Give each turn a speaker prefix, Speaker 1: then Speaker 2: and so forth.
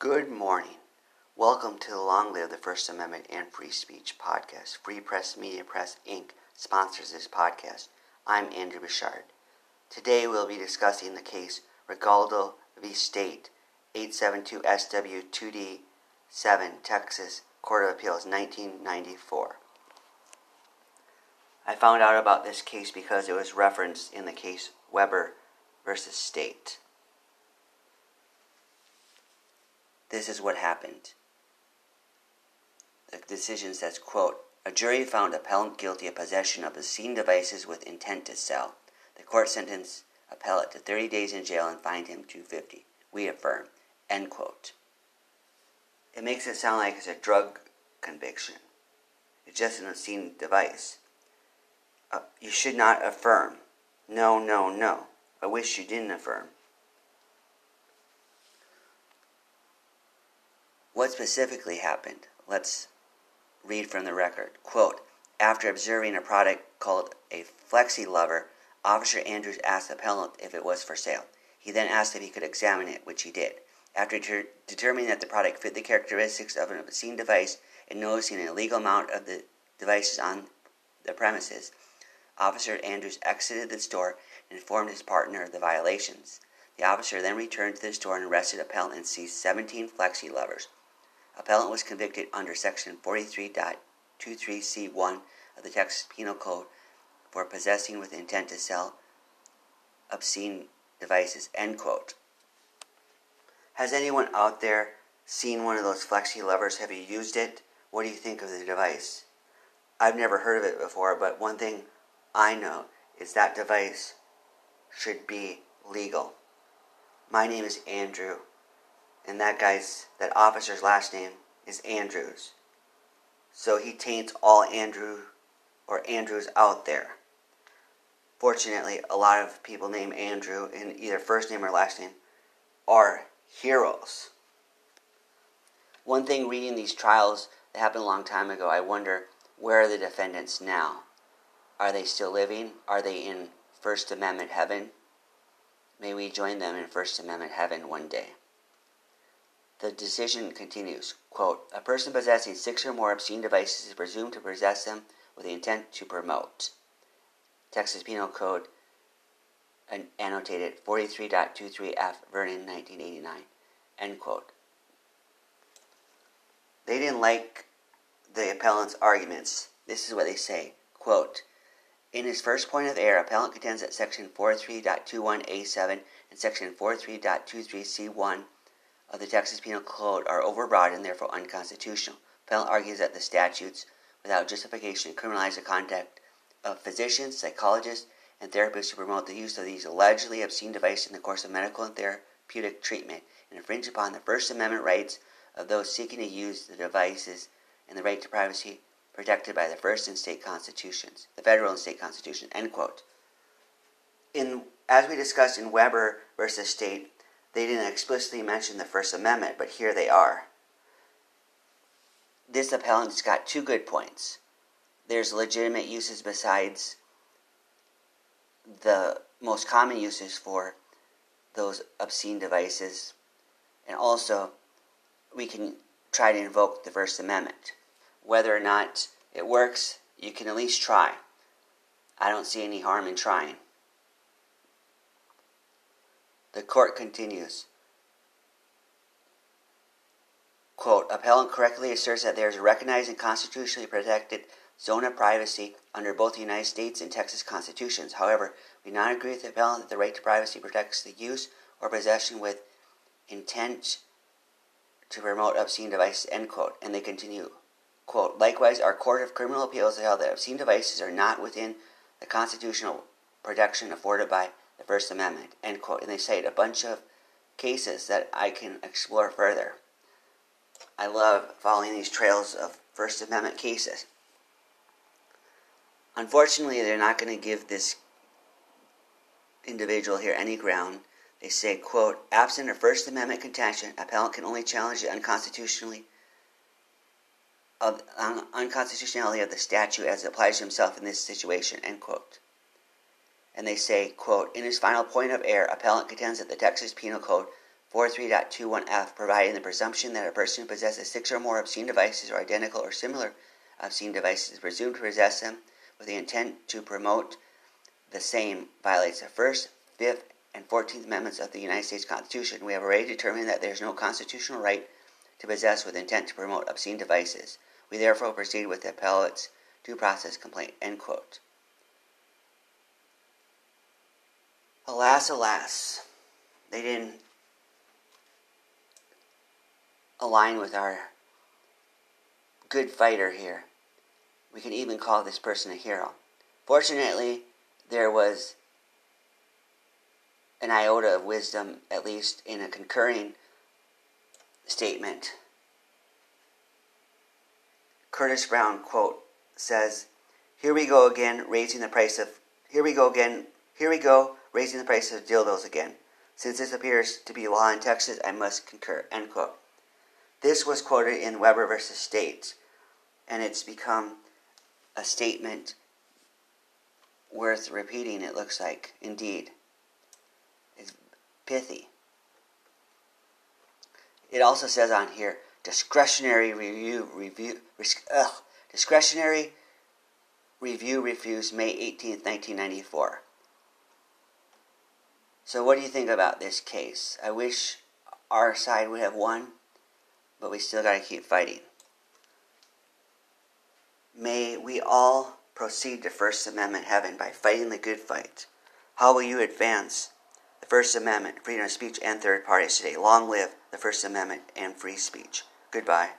Speaker 1: Good morning. Welcome to the Long Live the First Amendment and Free Speech podcast. Free Press Media Press Inc. sponsors this podcast. I'm Andrew Bouchard. Today we'll be discussing the case Regalado v. State, 872 SW 2D 7, Texas Court of Appeals, 1994. I found out about this case because it was referenced in the case Weber versus State. This is what happened. The decision says, quote, a jury found appellant guilty of possession of obscene devices with intent to sell. The court sentenced appellant to 30 days in jail and fined him 250. We affirm. End quote. It makes it sound like it's a drug conviction. It's just an obscene device. Uh, you should not affirm. No, no, no. I wish you didn't affirm. What specifically happened? Let's read from the record. Quote, after observing a product called a Flexi Lover, Officer Andrews asked the appellant if it was for sale. He then asked if he could examine it, which he did. After ter- determining that the product fit the characteristics of an obscene device and noticing an illegal amount of the devices on the premises, Officer Andrews exited the store and informed his partner of the violations. The officer then returned to the store and arrested appellant and seized 17 Flexi Lovers. Appellant was convicted under Section 43.23c1 of the Texas Penal Code for possessing with intent to sell obscene devices. End quote. Has anyone out there seen one of those Flexi Lovers? Have you used it? What do you think of the device? I've never heard of it before, but one thing I know is that device should be legal. My name is Andrew and that guy's that officer's last name is Andrews. So he taints all Andrew or Andrews out there. Fortunately, a lot of people named Andrew in either first name or last name are heroes. One thing reading these trials that happened a long time ago, I wonder where are the defendants now? Are they still living? Are they in First Amendment heaven? May we join them in First Amendment heaven one day. The decision continues, quote, A person possessing six or more obscene devices is presumed to possess them with the intent to promote. Texas Penal Code annotated 43.23f, Vernon, 1989. End quote. They didn't like the appellant's arguments. This is what they say. Quote, in his first point of error, appellant contends that section 43.21a7 and section 43.23c1 of the Texas Penal Code are overbroad and therefore unconstitutional. Appellant argues that the statutes, without justification, criminalize the conduct of physicians, psychologists, and therapists who promote the use of these allegedly obscene devices in the course of medical and therapeutic treatment and infringe upon the First Amendment rights of those seeking to use the devices and the right to privacy protected by the first and state constitutions, the federal and state constitution. End quote. In as we discussed in Weber versus State, they didn't explicitly mention the First Amendment, but here they are. This appellant's got two good points. There's legitimate uses besides the most common uses for those obscene devices, and also we can try to invoke the First Amendment. Whether or not it works, you can at least try. I don't see any harm in trying. The court continues. Quote, appellant correctly asserts that there is a recognized and constitutionally protected zone of privacy under both the United States and Texas constitutions. However, we do not agree with the appellant that the right to privacy protects the use or possession with intent to promote obscene devices, end quote. And they continue, quote, likewise, our Court of Criminal Appeals held that obscene devices are not within the constitutional protection afforded by the First Amendment, end quote. And they cite a bunch of cases that I can explore further. I love following these trails of First Amendment cases. Unfortunately, they're not going to give this individual here any ground. They say, quote, absent a First Amendment contention, appellant can only challenge the unconstitutionally of unconstitutionality of the statute as it applies to himself in this situation, end quote and they say, quote, in his final point of error, appellant contends that the Texas Penal Code 43.21f, providing the presumption that a person who possesses six or more obscene devices or identical or similar obscene devices is presumed to possess them with the intent to promote the same violates the First, Fifth, and Fourteenth Amendments of the United States Constitution. We have already determined that there is no constitutional right to possess with intent to promote obscene devices. We therefore proceed with the appellate's due process complaint. End quote. Alas, alas, they didn't align with our good fighter here. We can even call this person a hero. Fortunately, there was an iota of wisdom, at least in a concurring statement. Curtiss Brown quote says, "Here we go again, raising the price of. Here we go again. Here we go, raising the price of dildos again. Since this appears to be law in Texas, I must concur." End quote. This was quoted in Weber versus States, and it's become a statement worth repeating. It looks like, indeed, it's pithy. It also says on here discretionary review review ugh, discretionary review refused May 18, 1994. So what do you think about this case? I wish our side would have won, but we still got to keep fighting. May we all proceed to First Amendment heaven by fighting the good fight. How will you advance the First Amendment, freedom of speech, and third parties today? Long live the First Amendment and free speech. Goodbye.